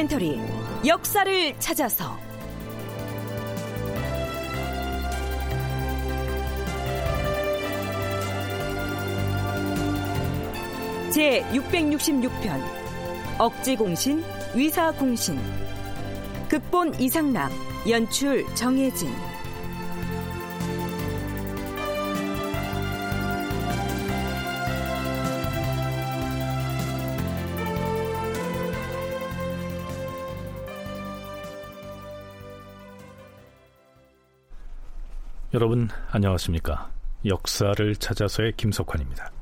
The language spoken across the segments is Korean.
다큐멘터리 역사를 찾아서. 제 666편 억지공신 위사공신. 극본 이상락 연출 정혜진 여러분 안녕하십니까? 역사를 찾아서의 김석환입니다.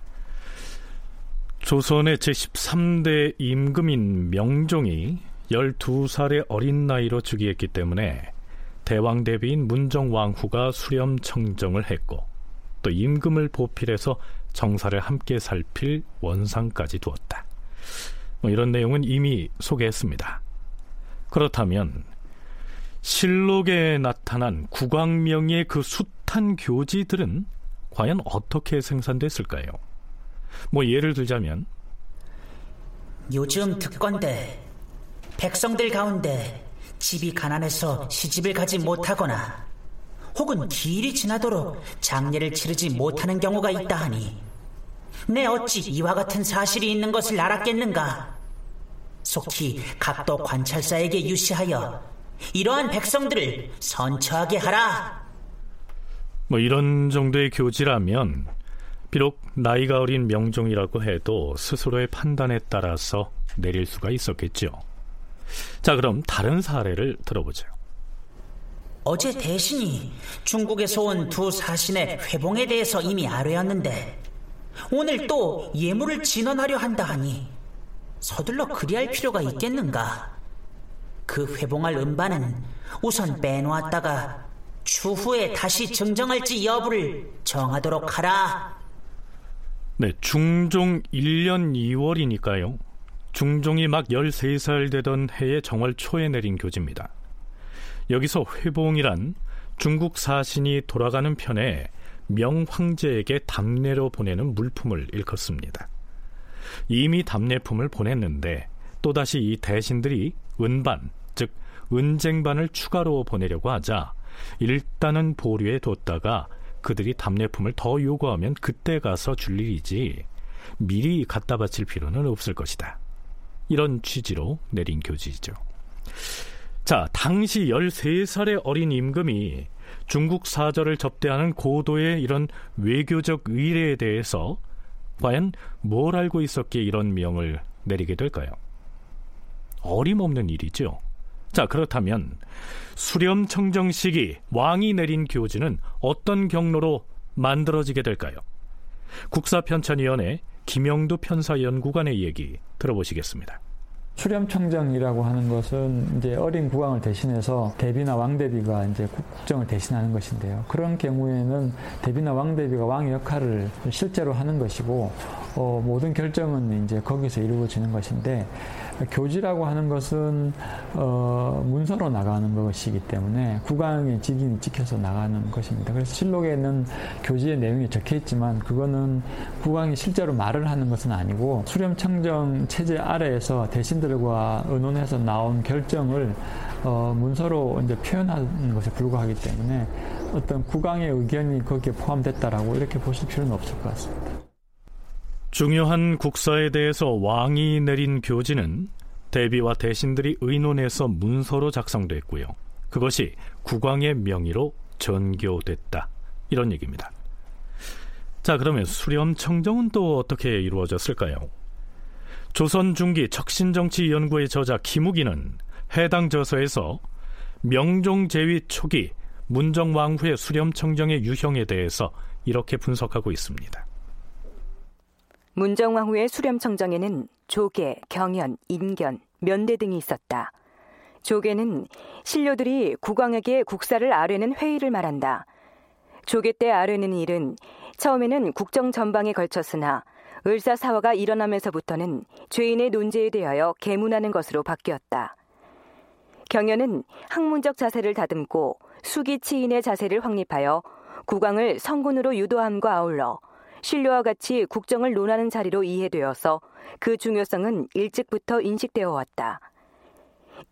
조선의 제13대 임금인 명종이 12살의 어린 나이로 즉위했기 때문에 대왕 대비인 문정왕후가 수렴 청정을 했고 또 임금을 보필해서 정사를 함께 살필 원상까지 두었다. 뭐 이런 내용은 이미 소개했습니다. 그렇다면 실록에 나타난 국왕명의 그 숱한 교지들은 과연 어떻게 생산됐을까요? 뭐 예를 들자면 요즘 듣건대 백성들 가운데 집이 가난해서 시집을 가지 못하거나 혹은 길이 지나도록 장례를 치르지 못하는 경우가 있다 하니 내 어찌 이와 같은 사실이 있는 것을 알았겠는가 속히 각도 관찰사에게 유시하여 이러한 백성들을 선처하게 하라 뭐 이런 정도의 교지라면 비록 나이가 어린 명종이라고 해도 스스로의 판단에 따라서 내릴 수가 있었겠죠. 자, 그럼 다른 사례를 들어보죠. 어제 대신이 중국에서 온 두 사신의 회봉에 대해서 이미 아뢰었는데 오늘 또 예물을 진언하려 한다 하니 서둘러 그리할 필요가 있겠는가? 그 회봉할 음반은 우선 빼놓았다가 추후에 다시 증정할지 여부를 정하도록 하라. 네, 중종 1년 2월이니까요. 중종이 막 13살 되던 해의 정월 초에 내린 교지입니다. 여기서 회봉이란 중국 사신이 돌아가는 편에 명황제에게 답례로 보내는 물품을 일컫습니다. 이미 답례품을 보냈는데 또다시 이 대신들이 은반, 즉 은쟁반을 추가로 보내려고 하자 일단은 보류해 뒀다가 그들이 답례품을 더 요구하면 그때 가서 줄 일이지 미리 갖다 바칠 필요는 없을 것이다. 이런 취지로 내린 교지죠. 자, 당시 13살의 어린 임금이 중국 사절을 접대하는 고도의 이런 외교적 의례에 대해서 과연 뭘 알고 있었기에 이런 명을 내리게 될까요? 어림없는 일이죠. 자, 그렇다면 수렴 청정 시기 왕이 내린 교지는 어떤 경로로 만들어지게 될까요? 국사편찬위원회 김영두 편사연구관의 얘기 들어보시겠습니다. 수렴청정이라고 하는 것은 이제 어린 국왕을 대신해서 대비나 왕대비가 이제 국정을 대신하는 것인데요. 그런 경우에는 대비나 왕대비가 왕의 역할을 실제로 하는 것이고 어, 모든 결정은 이제 거기서 이루어지는 것인데 교지라고 하는 것은 어, 문서로 나가는 것이기 때문에 국왕의 직인이 찍혀서 나가는 것입니다. 그래서 실록에는 교지의 내용이 적혀 있지만 그거는 국왕이 실제로 말을 하는 것은 아니고 수렴청정 체제 아래에서 대신들과 의논해서 나온 결정을 어, 문서로 이제 표현하는 것에 불과하기 때문에 어떤 국왕의 의견이 거기에 포함됐다라고 이렇게 보실 필요는 없을 것 같습니다. 중요한 국사에 대해서 왕이 내린 교지는 대비와 대신들이 의논해서 문서로 작성됐고요. 그것이 국왕의 명의로 전교됐다. 이런 얘기입니다. 자, 그러면 수렴 청정은 또 어떻게 이루어졌을까요? 조선 중기 척신정치 연구의 저자 김우기는 해당 저서에서 명종 제위 초기 문정왕후의 수렴 청정의 유형에 대해서 이렇게 분석하고 있습니다. 문정왕 후의 수렴청정에는 조계, 경연, 인견, 면대 등이 있었다. 조계는 신료들이 국왕에게 국사를 아뢰는 회의를 말한다. 조계 때 아뢰는 일은 처음에는 국정 전방에 걸쳤으나 을사사화가 일어나면서부터는 죄인의 논제에 대하여 계문하는 것으로 바뀌었다. 경연은 학문적 자세를 다듬고 수기치인의 자세를 확립하여 국왕을 성군으로 유도함과 아울러 신료와 같이 국정을 논하는 자리로 이해되어서 그 중요성은 일찍부터 인식되어 왔다.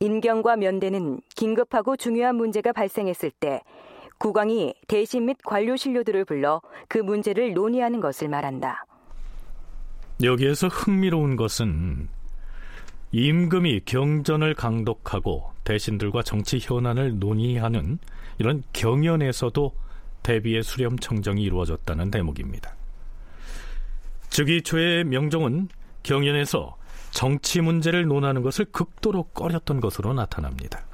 인경과 면대는 긴급하고 중요한 문제가 발생했을 때 국왕이 대신 및 관료 신료들을 불러 그 문제를 논의하는 것을 말한다. 여기에서 흥미로운 것은 임금이 경전을 강독하고 대신들과 정치 현안을 논의하는 이런 경연에서도 대비의 수렴 청정이 이루어졌다는 대목입니다. 즉위 초에 명종은 경연에서 정치 문제를 논하는 것을 극도로 꺼렸던 것으로 나타납니다.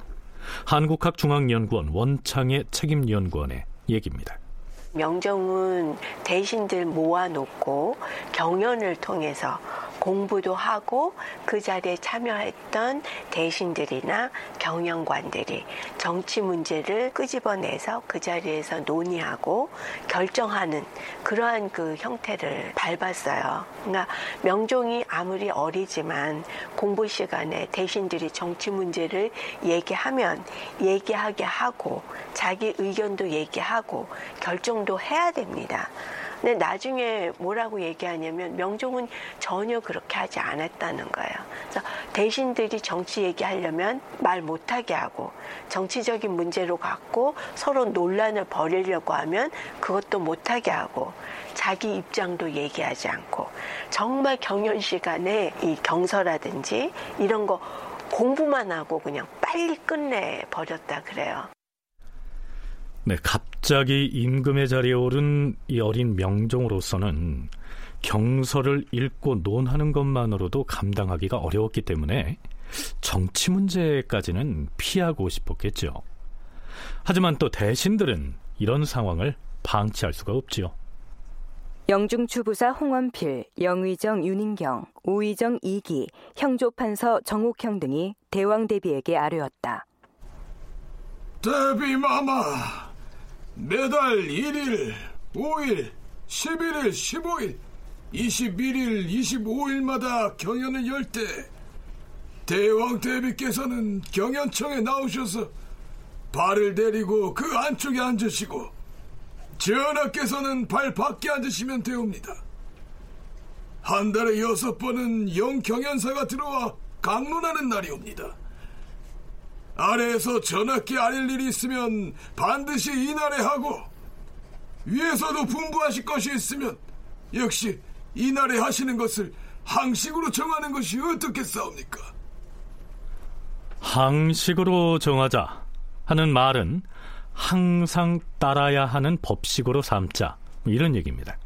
한국학중앙연구원 원창의 책임연구원의 얘기입니다. 명정은 대신들 모아놓고 경연을 통해서 공부도 하고 그 자리에 참여했던 대신들이나 경영관들이 정치 문제를 끄집어내서 그 자리에서 논의하고 결정하는 그러한 그 형태를 밟았어요. 그러니까 명종이 아무리 어리지만 공부 시간에 대신들이 정치 문제를 얘기하면 얘기하게 하고 자기 의견도 얘기하고 결정도 해야 됩니다. 근데 나중에 뭐라고 얘기하냐면 명종은 전혀 그렇게 하지 않았다는 거예요. 그래서 대신들이 정치 얘기하려면 말 못하게 하고 정치적인 문제로 갖고 서로 논란을 벌이려고 하면 그것도 못하게 하고 자기 입장도 얘기하지 않고 정말 경연 시간에 이 경서라든지 이런 거 공부만 하고 그냥 빨리 끝내 버렸다 그래요. 네, 갑자기 임금의 자리에 오른 이 어린 명종으로서는 경서를 읽고 논하는 것만으로도 감당하기가 어려웠기 때문에 정치 문제까지는 피하고 싶었겠죠. 하지만 또 대신들은 이런 상황을 방치할 수가 없지요. 영중추 부사 홍원필, 영의정 윤인경, 오의정 이기, 형조판서 정옥형 등이 대왕 대비에게 아뢰었다. 대비마마, 매달 1일, 5일, 11일, 15일, 21일, 25일마다 경연을 열 때 대왕 대비께서는 경연청에 나오셔서 발을 내리고 그 안쪽에 앉으시고 전하께서는 발 밖에 앉으시면 되옵니다. 한 달에 여섯 번은 영경연사가 들어와 강론하는 날이옵니다. 아래에서 전학기 아릴 일이 있으면 반드시 이날에 하고 위에서도 분부하실 것이 있으면 역시 이날에 하시는 것을 항식으로 정하는 것이 어떻겠사옵니까? 항식으로 정하자 하는 말은 항상 따라야 하는 법식으로 삼자 이런 얘기입니다.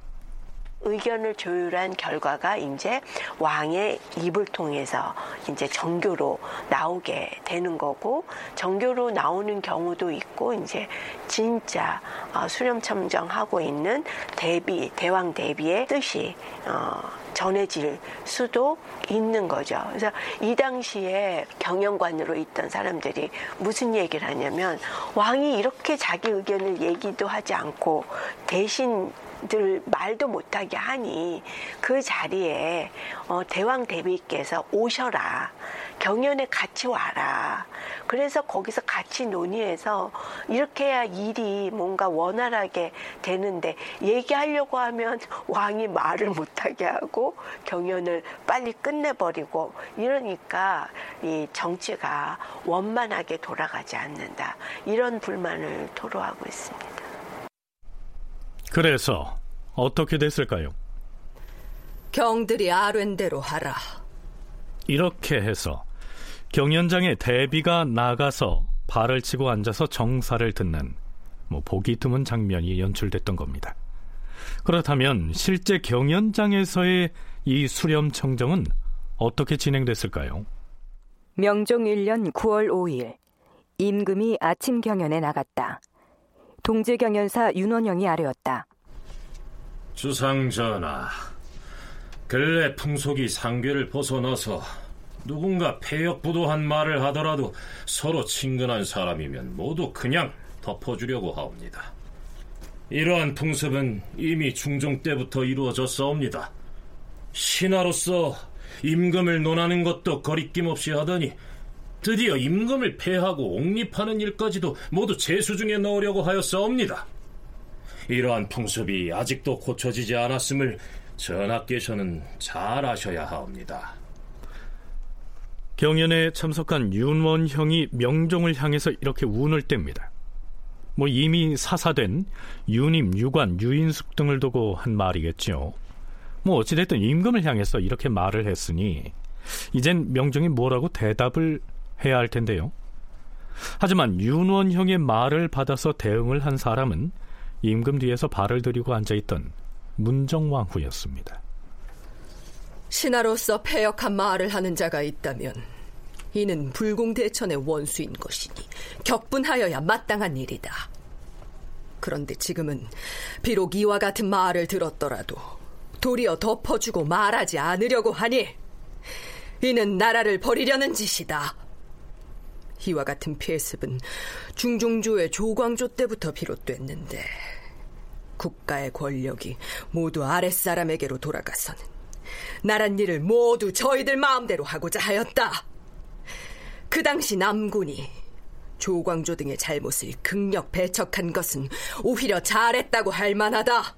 의견을 조율한 결과가 이제 왕의 입을 통해서 이제 정교로 나오게 되는 거고 정교로 나오는 경우도 있고 이제 진짜 어, 수렴첨정하고 있는 대비 대왕 대비의 뜻이 어, 전해질 수도 있는 거죠. 그래서 이 당시에 경영관으로 있던 사람들이 무슨 얘기를 하냐면 왕이 이렇게 자기 의견을 얘기도 하지 않고 대신 들 말도 못하게 하니 그 자리에 어, 대왕 대비께서 오셔라. 경연에 같이 와라. 그래서 거기서 같이 논의해서 이렇게 해야 일이 뭔가 원활하게 되는데 얘기하려고 하면 왕이 말을 못하게 하고 경연을 빨리 끝내버리고 이러니까 이 정치가 원만하게 돌아가지 않는다. 이런 불만을 토로하고 있습니다. 그래서 어떻게 됐을까요? 경들이 아랜 대로 하라. 이렇게 해서 경연장에 대비가 나가서 발을 치고 앉아서 정사를 듣는 뭐 보기 드문 장면이 연출됐던 겁니다. 그렇다면 실제 경연장에서의 이 수렴 청정은 어떻게 진행됐을까요? 명종 1년 9월 5일 임금이 아침 경연에 나갔다. 동지 경연사 윤원영이 아뢰었다. 주상 전하, 근래 풍속이 상괴를 벗어나서 누군가 폐역부도한 말을 하더라도 서로 친근한 사람이면 모두 그냥 덮어주려고 하옵니다. 이러한 풍습은 이미 중종 때부터 이루어졌사옵니다. 신하로서 임금을 논하는 것도 거리낌 없이 하더니 드디어 임금을 폐하고 옹립하는 일까지도 모두 제수 중에 넣으려고 하였사옵니다. 이러한 풍습이 아직도 고쳐지지 않았음을 전하께서는 잘 아셔야 하옵니다. 경연에 참석한 윤원형이 명종을 향해서 이렇게 운을 뗍니다. 뭐 이미 사사된 유님, 유관, 유인숙 등을 두고 한 말이겠죠. 뭐 어찌됐든 임금을 향해서 이렇게 말을 했으니 이젠 명종이 뭐라고 대답을 해야 할 텐데요. 하지만 윤원형의 말을 받아서 대응을 한 사람은 임금 뒤에서 발을 들이고 앉아있던 문정왕후였습니다. 신하로서 폐역한 말을 하는 자가 있다면 이는 불공대천의 원수인 것이니 격분하여야 마땅한 일이다. 그런데 지금은 비록 이와 같은 말을 들었더라도 도리어 덮어주고 말하지 않으려고 하니 이는 나라를 버리려는 짓이다. 이와 같은 폐습은 중종조의 조광조 때부터 비롯됐는데 국가의 권력이 모두 아랫사람에게로 돌아가서는 나란 일을 모두 저희들 마음대로 하고자 하였다. 그 당시 남군이 조광조 등의 잘못을 극력 배척한 것은 오히려 잘했다고 할 만하다.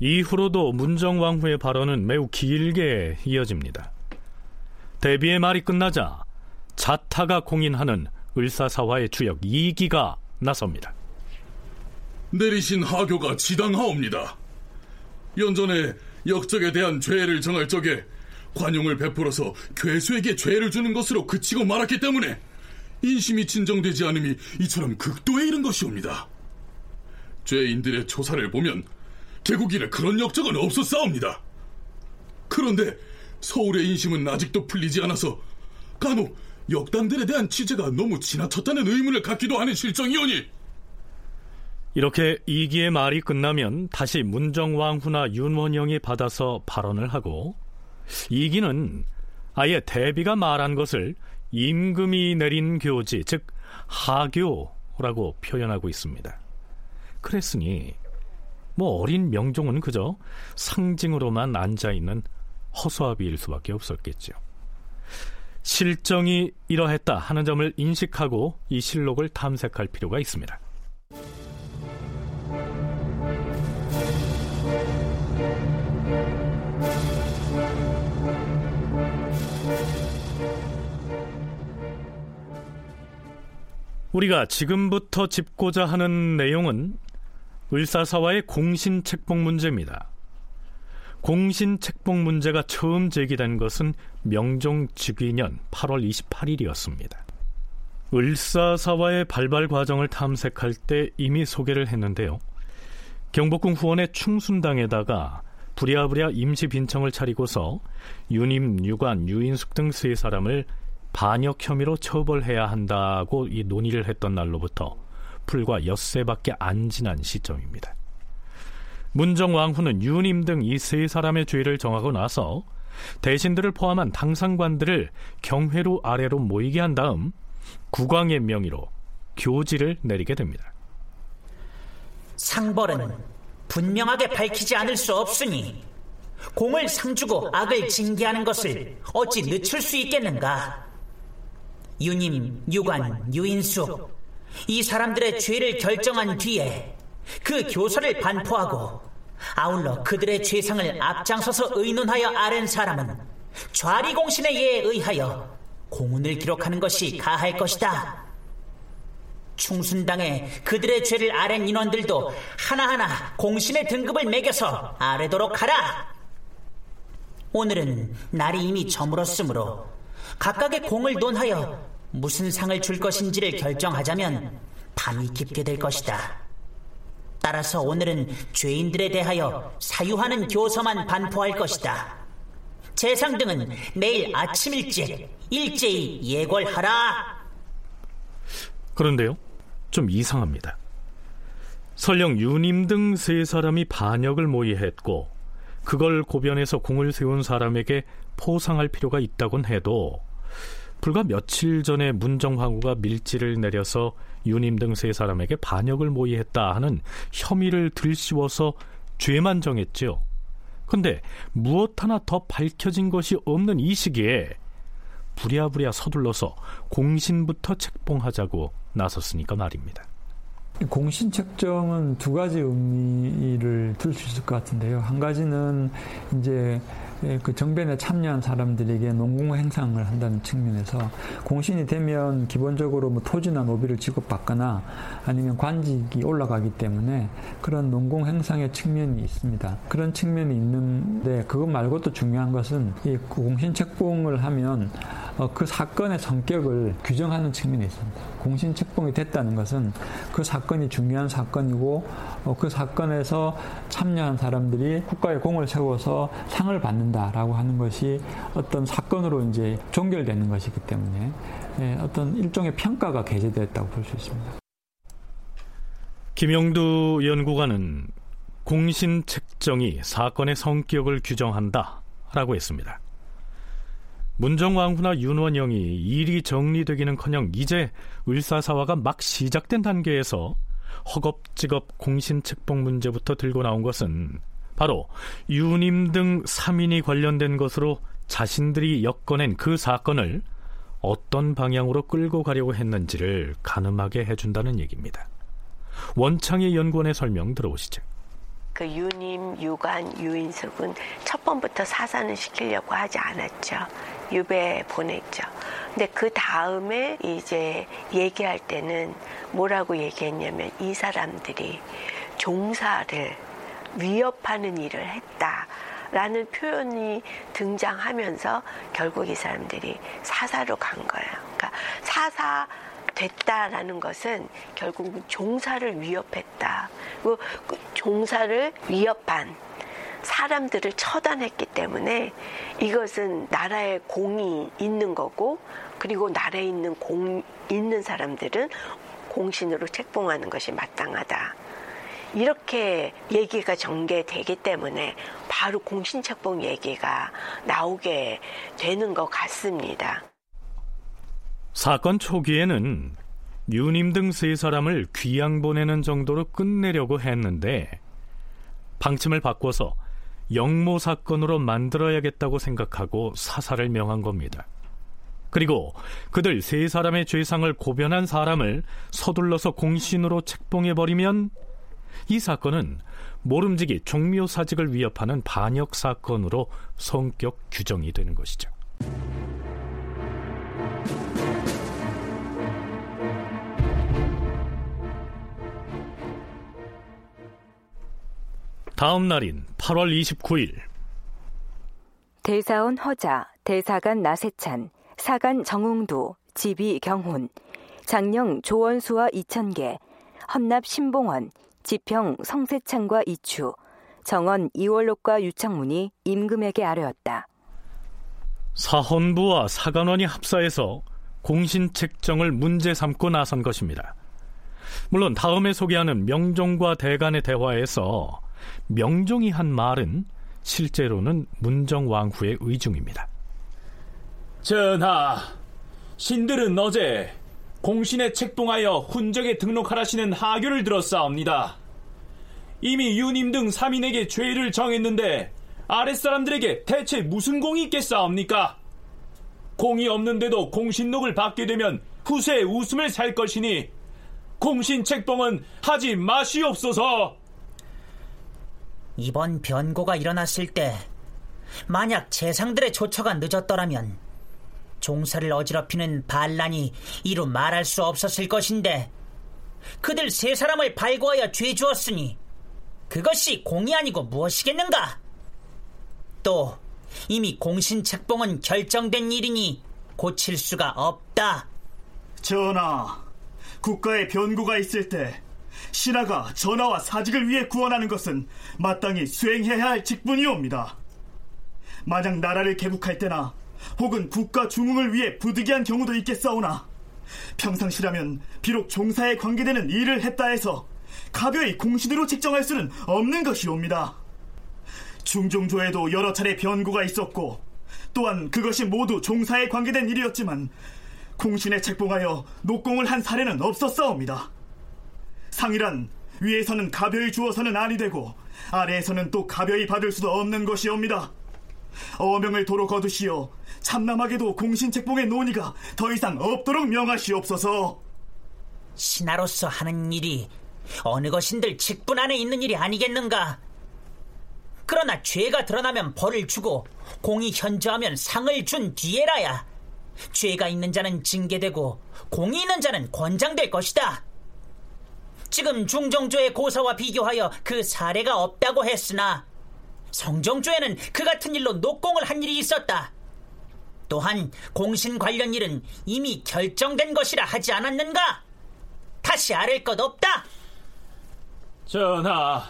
이후로도 문정왕후의 발언은 매우 길게 이어집니다. 대비의 말이 끝나자 자타가 공인하는 을사사화의 주역 이기가 나섭니다. 내리신 하교가 지당하옵니다. 연전에 역적에 대한 죄를 정할 적에 관용을 베풀어서 괴수에게 죄를 주는 것으로 그치고 말았기 때문에 인심이 진정되지 않음이 이처럼 극도에 이른 것이옵니다. 죄인들의 조사를 보면 개국일에 그런 역적은 없었사옵니다. 그런데 서울의 인심은 아직도 풀리지 않아서 간혹 역당들에 대한 취재가 너무 지나쳤다는 의문을 갖기도 하는 실정이오니 이렇게 이기의 말이 끝나면 다시 문정왕후나 윤원영이 받아서 발언을 하고 이기는 아예 대비가 말한 것을 임금이 내린 교지, 즉 하교라고 표현하고 있습니다. 그랬으니 뭐 어린 명종은 그저 상징으로만 앉아 있는 허수아비일 수밖에 없었겠죠. 실정이 이러했다 하는 점을 인식하고 이 실록을 탐색할 필요가 있습니다. 우리가 지금부터 짚고자 하는 내용은 을사사와의 공신책봉 문제입니다. 공신책봉 문제가 처음 제기된 것은 명종 즉위년 8월 28일이었습니다. 을사사와의 발발 과정을 탐색할 때 이미 소개를 했는데요. 경복궁 후원의 충순당에다가 부랴부랴 임시 빈청을 차리고서 유님, 유관, 유인숙 등 세 사람을 반역 혐의로 처벌해야 한다고 이 논의를 했던 날로부터 불과 엿새밖에 안 지난 시점입니다. 문정왕후는 유님 등이 세 사람의 죄를 정하고 나서 대신들을 포함한 당상관들을 경회로 아래로 모이게 한 다음 국왕의 명의로 교지를 내리게 됩니다. 상벌은 분명하게 밝히지 않을 수 없으니 공을 상주고 악을 징계하는 것을 어찌 늦출 수 있겠는가? 유님, 유관, 유인숙 이 사람들의 죄를 결정한 뒤에 그 교서를 반포하고 아울러 그들의 죄상을 앞장서서 의논하여 아랜 사람은 좌리공신의 예에 의하여 공훈을 기록하는 것이 가할 것이다. 충순당에 그들의 죄를 아랜 인원들도 하나하나 공신의 등급을 매겨서 아래도록 하라. 오늘은 날이 이미 저물었으므로 각각의 공을 논하여 무슨 상을 줄 것인지를 결정하자면 밤이 깊게 될 것이다. 따라서 오늘은 죄인들에 대하여 사유하는 교서만 반포할 것이다. 재상 등은 내일 아침 일찍 일제히 예궐하라. 그런데요, 좀 이상합니다. 설령 유님 등 세 사람이 반역을 모의했고 그걸 고변해서 공을 세운 사람에게 포상할 필요가 있다곤 해도 불과 며칠 전에 문정황후가 밀지를 내려서 유님 등 세 사람에게 반역을 모의했다 하는 혐의를 들씌워서 죄만 정했지요. 근데 무엇 하나 더 밝혀진 것이 없는 이 시기에 부랴부랴 서둘러서 공신부터 책봉하자고 나섰으니까 말입니다. 공신 책정은 두 가지 의미를 들 수 있을 것 같은데요. 한 가지는 이제 그 정변에 참여한 사람들에게 농공 행상을 한다는 측면에서 공신이 되면 기본적으로 뭐 토지나 노비를 지급받거나 아니면 관직이 올라가기 때문에 그런 농공 행상의 측면이 있습니다. 그런 측면이 있는데 그것 말고도 중요한 것은 이 공신 책봉을 하면 어, 그 사건의 성격을 규정하는 측면이 있습니다. 공신 책봉이 됐다는 것은 그 사건이 중요한 사건이고 어, 그 사건에서 참여한 사람들이 국가의 공을 세워서 상을 받는다라고 하는 것이 어떤 사건으로 이제 종결되는 것이기 때문에 예, 어떤 일종의 평가가 게재되었다고 볼 수 있습니다. 김영두 연구관은 공신 책정이 사건의 성격을 규정한다라고 했습니다. 문정왕후나 윤원영이 일이 정리되기는커녕 이제 을사사화가 막 시작된 단계에서 허겁지겁 공신책봉 문제부터 들고 나온 것은 바로 유님 등 3인이 관련된 것으로 자신들이 엮어낸 그 사건을 어떤 방향으로 끌고 가려고 했는지를 가늠하게 해준다는 얘기입니다. 원창의 연구원의 설명 들어보시죠. 그 유님, 유관, 유인숙은 첫 번부터 사산을 시키려고 하지 않았죠. 유배 보냈죠. 근데 그 다음에 이제 얘기할 때는 뭐라고 얘기했냐면 이 사람들이 종사를 위협하는 일을 했다. 라는 표현이 등장하면서 결국 이 사람들이 사사로 간 거예요. 그러니까 사사 됐다라는 것은 결국 종사를 위협했다. 그 종사를 위협한 사람들을 처단했기 때문에 이것은 나라의 공이 있는 거고 그리고 나라에 있는 공 있는 사람들은 공신으로 책봉하는 것이 마땅하다. 이렇게 얘기가 전개되기 때문에 바로 공신 책봉 얘기가 나오게 되는 것 같습니다. 사건 초기에는 유님 등 세 사람을 귀양 보내는 정도로 끝내려고 했는데 방침을 바꿔서 영모 사건으로 만들어야겠다고 생각하고 사사를 명한 겁니다. 그리고 그들 세 사람의 죄상을 고변한 사람을 서둘러서 공신으로 책봉해버리면 이 사건은 모름지기 종묘 사직을 위협하는 반역 사건으로 성격 규정이 되는 것이죠. 다음 날인 8월 29일 대사원 허자, 대사관 나세찬, 사관 정웅도, 지비 경훈, 장령 조원수와 이천계, 헌납 신봉원, 지평 성세창과 이추, 정원 이월록과 유창문이 임금에게 아뢰었다. 사헌부와 사관원이 합사해서 공신 책정을 문제 삼고 나선 것입니다. 물론 다음에 소개하는 명종과 대간의 대화에서 명종이 한 말은 실제로는 문정왕후의 의중입니다. 전하, 신들은 어제 공신에 책봉하여 훈적에 등록하라시는 하교를 들었사옵니다. 이미 유님 등 3인에게 죄를 정했는데 아랫사람들에게 대체 무슨 공이 있겠사옵니까? 공이 없는데도 공신록을 받게 되면 후세에 웃음을 살 것이니 공신 책봉은 하지 마시옵소서. 이번 변고가 일어났을 때 만약 재상들의 조처가 늦었더라면 종사를 어지럽히는 반란이 이루 말할 수 없었을 것인데 그들 세 사람을 발고하여 죄 주었으니 그것이 공이 아니고 무엇이겠는가? 또 이미 공신 책봉은 결정된 일이니 고칠 수가 없다. 전하, 국가에 변고가 있을 때 신하가 전하와 사직을 위해 구원하는 것은 마땅히 수행해야 할 직분이옵니다. 만약 나라를 개국할 때나 혹은 국가 중흥을 위해 부득이한 경우도 있겠사오나 평상시라면 비록 종사에 관계되는 일을 했다 해서 가벼이 공신으로 책정할 수는 없는 것이옵니다. 중종조에도 여러 차례 변고가 있었고 또한 그것이 모두 종사에 관계된 일이었지만 공신에 책봉하여 녹공을 한 사례는 없었사옵니다. 상이란 위에서는 가벼이 주어서는 아니 되고 아래에서는 또 가벼이 받을 수도 없는 것이옵니다. 어명을 도로 거두시어 참남하게도 공신책봉의 논의가 더 이상 없도록 명하시옵소서. 신하로서 하는 일이 어느 것인들 직분 안에 있는 일이 아니겠는가? 그러나 죄가 드러나면 벌을 주고 공이 현저하면 상을 준 뒤에라야 죄가 있는 자는 징계되고 공이 있는 자는 권장될 것이다. 지금 중정조의 고사와 비교하여 그 사례가 없다고 했으나 성정조에는 그 같은 일로 녹공을 한 일이 있었다. 또한 공신 관련 일은 이미 결정된 것이라 하지 않았는가? 다시 아랠 것 없다. 전하,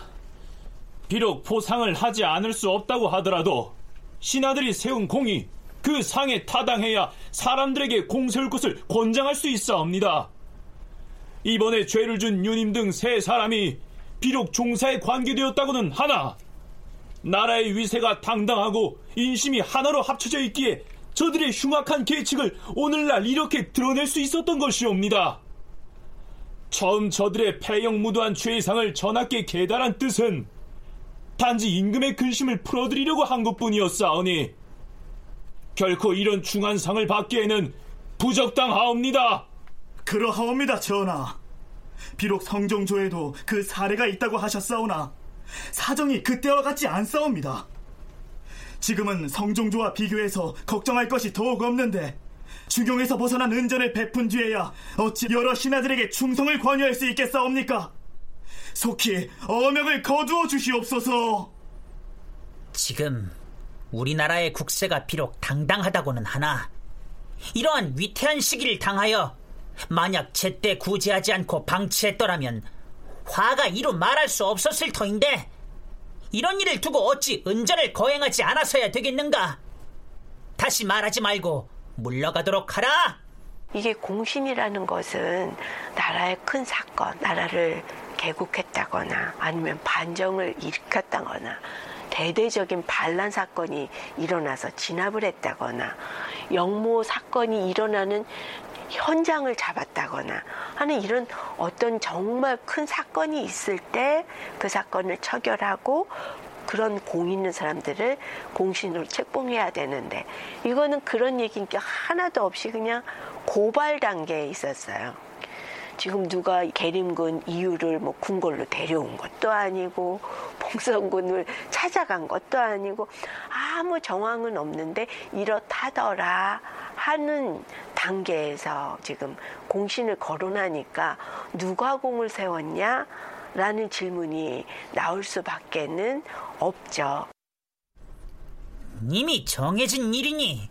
비록 포상을 하지 않을 수 없다고 하더라도 신하들이 세운 공이 그 상에 타당해야 사람들에게 공 세울 것을 권장할 수 있사옵니다. 이번에 죄를 준 유님 등 세 사람이 비록 종사에 관계되었다고는 하나 나라의 위세가 당당하고 인심이 하나로 합쳐져 있기에 저들의 흉악한 계책을 오늘날 이렇게 드러낼 수 있었던 것이옵니다. 처음 저들의 폐영무도한 죄상을 전하께 계달한 뜻은 단지 임금의 근심을 풀어드리려고 한 것뿐이었사오니 결코 이런 중한 상을 받기에는 부적당하옵니다. 그러하옵니다, 전하. 비록 성정조에도 그 사례가 있다고 하셨사오나 사정이 그때와 같지 않사옵니다. 지금은 성종조와 비교해서 걱정할 것이 더욱 없는데 주경에서 벗어난 은전을 베푼 뒤에야 어찌 여러 신하들에게 충성을 권유할 수 있겠사옵니까? 속히 어명을 거두어 주시옵소서. 지금 우리나라의 국세가 비록 당당하다고는 하나 이러한 위태한 시기를 당하여 만약 제때 구제하지 않고 방치했더라면 화가 이루 말할 수 없었을 터인데 이런 일을 두고 어찌 은전을 거행하지 않아서야 되겠는가? 다시 말하지 말고 물러가도록 하라. 이게 공신이라는 것은 나라의 큰 사건, 나라를 개국했다거나 아니면 반정을 일으켰다거나 대대적인 반란 사건이 일어나서 진압을 했다거나 영모 사건이 일어나는 현장을 잡았다거나 하는 이런 어떤 정말 큰 사건이 있을 때 그 사건을 처결하고 그런 공 있는 사람들을 공신으로 책봉해야 되는데 이거는 그런 얘기인 게 하나도 없이 그냥 고발 단계에 있었어요. 지금 누가 계림군 이유를 뭐 궁궐로 데려온 것도 아니고 봉성군을 찾아간 것도 아니고 아무 정황은 없는데 이렇다더라 하는 단계에서 지금 공신을 거론하니까 누가 공을 세웠냐? 라는 질문이 나올 수밖에는 없죠. 이미 정해진 일이니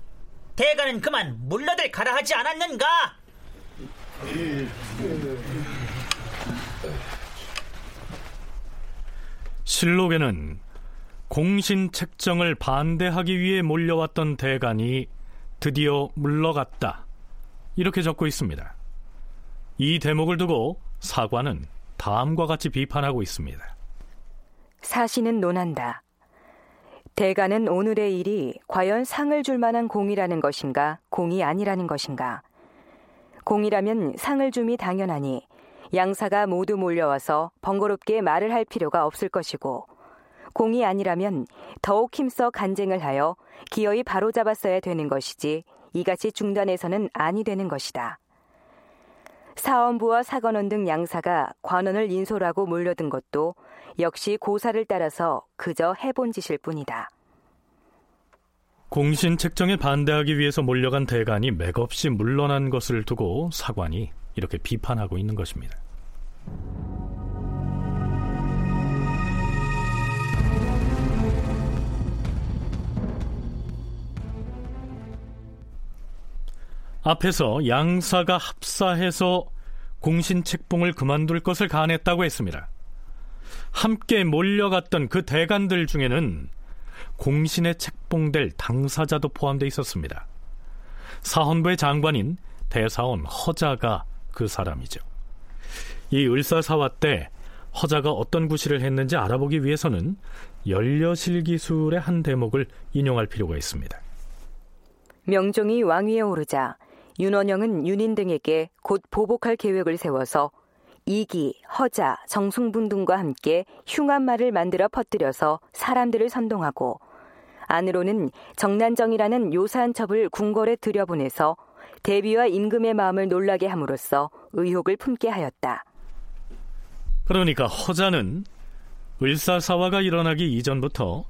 대가는 그만 물러들 가라 하지 않았는가? 실록에는 공신 책정을 반대하기 위해 몰려왔던 대간이 드디어 물러갔다. 이렇게 적고 있습니다. 이 대목을 두고 사관은 다음과 같이 비판하고 있습니다. 사신은 논한다. 대가는 오늘의 일이 과연 상을 줄 만한 공이라는 것인가, 공이 아니라는 것인가. 공이라면 상을 줌이 당연하니 양사가 모두 몰려와서 번거롭게 말을 할 필요가 없을 것이고, 공이 아니라면 더욱 힘써 간쟁을 하여 기어이 바로잡았어야 되는 것이지 이같이 중단해서는 아니 되는 것이다. 사원부와 사관원 등 양사가 관원을 인솔하고 몰려든 것도 역시 고사를 따라서 그저 해본 짓일 뿐이다. 공신 책정에 반대하기 위해서 몰려간 대간이 맥없이 물러난 것을 두고 사관이 이렇게 비판하고 있는 것입니다. 앞에서 양사가 합사해서 공신 책봉을 그만둘 것을 간했다고 했습니다. 함께 몰려갔던 그 대관들 중에는 공신에 책봉될 당사자도 포함되어 있었습니다. 사헌부의 장관인 대사원 허자가 그 사람이죠. 이 을사사화 때 허자가 어떤 구실을 했는지 알아보기 위해서는 연려실 기술의 한 대목을 인용할 필요가 있습니다. 명종이 왕위에 오르자 윤원영은 윤인 등에게 곧 보복할 계획을 세워서 이기, 허자, 정승분 등과 함께 흉한 말을 만들어 퍼뜨려서 사람들을 선동하고 안으로는 정난정이라는 요사한 첩을 궁궐에 들여보내서 대비와 임금의 마음을 놀라게 함으로써 의혹을 품게 하였다. 그러니까 허자는 을사사화가 일어나기 이전부터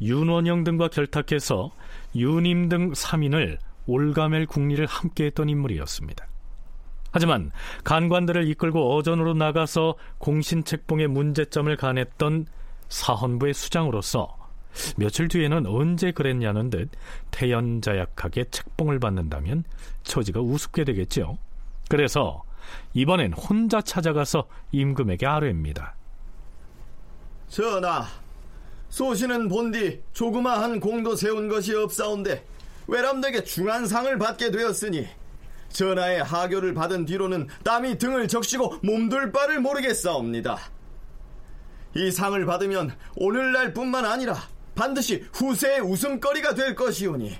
윤원영 등과 결탁해서 윤임 등 3인을 올가멜 국리를 함께했던 인물이었습니다. 하지만 간관들을 이끌고 어전으로 나가서 공신책봉의 문제점을 가냈던 사헌부의 수장으로서 며칠 뒤에는 언제 그랬냐는 듯 태연자약하게 책봉을 받는다면 처지가 우습게 되겠죠. 그래서 이번엔 혼자 찾아가서 임금에게 아뢰입니다. 전하, 소신은 본디 조그마한 공도 세운 것이 없사온데 외람되게 중한 상을 받게 되었으니 전하의 하교를 받은 뒤로는 땀이 등을 적시고 몸둘 바를 모르겠사옵니다. 이 상을 받으면 오늘날뿐만 아니라 반드시 후세의 웃음거리가 될 것이오니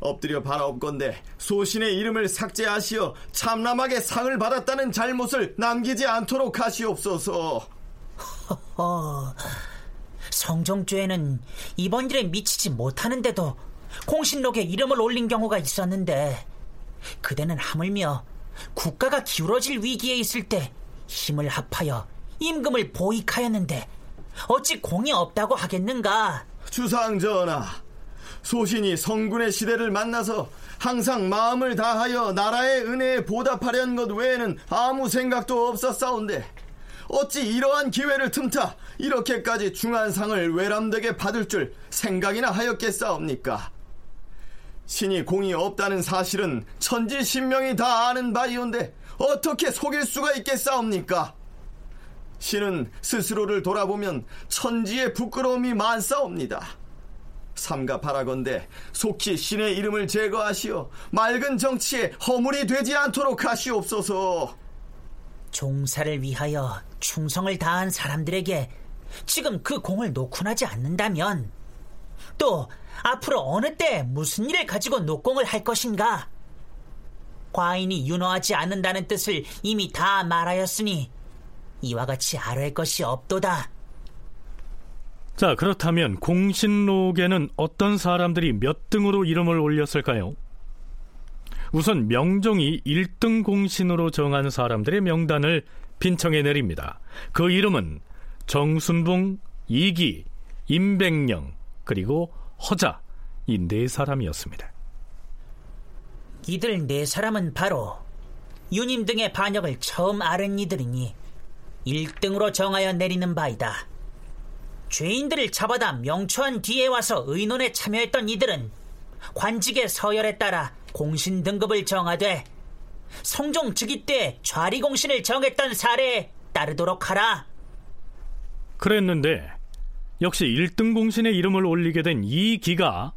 엎드려 바라옵건대 소신의 이름을 삭제하시어 참람하게 상을 받았다는 잘못을 남기지 않도록 하시옵소서. 허허, 성종죄에는 이번 일에 미치지 못하는데도 공신록에 이름을 올린 경우가 있었는데 그대는 하물며 국가가 기울어질 위기에 있을 때 힘을 합하여 임금을 보익하였는데 어찌 공이 없다고 하겠는가? 주상 전하, 소신이 성군의 시대를 만나서 항상 마음을 다하여 나라의 은혜에 보답하려는 것 외에는 아무 생각도 없었사온데 어찌 이러한 기회를 틈타 이렇게까지 중한 상을 외람되게 받을 줄 생각이나 하였겠사옵니까? 신이 공이 없다는 사실은 천지신명이 다 아는 바이온데 어떻게 속일 수가 있겠사옵니까? 신은 스스로를 돌아보면 천지의 부끄러움이 많사옵니다. 삼가 바라건대 속히 신의 이름을 제거하시어 맑은 정치에 허물이 되지 않도록 하시옵소서. 종사를 위하여 충성을 다한 사람들에게 지금 그 공을 놓고나지 않는다면 또 앞으로 어느 때 무슨 일을 가지고 녹공을 할 것인가? 과인이 윤호하지 않는다는 뜻을 이미 다 말하였으니 이와 같이 아뢰 것이 없도다. 자, 그렇다면 공신록에는 어떤 사람들이 몇 등으로 이름을 올렸을까요? 우선 명종이 1등 공신으로 정한 사람들의 명단을 빈청해 내립니다. 그 이름은 정순봉, 이기, 임백령, 그리고 허자 이 네 사람이었습니다. 이들 네 사람은 바로 유님 등의 반역을 처음 아는 이들이니 1등으로 정하여 내리는 바이다. 죄인들을 잡아다 명초한 뒤에 와서 의논에 참여했던 이들은 관직의 서열에 따라 공신 등급을 정하되 성종 즉위 때 좌리 공신을 정했던 사례에 따르도록 하라. 그랬는데 역시 1등 공신의 이름을 올리게 된 이 기가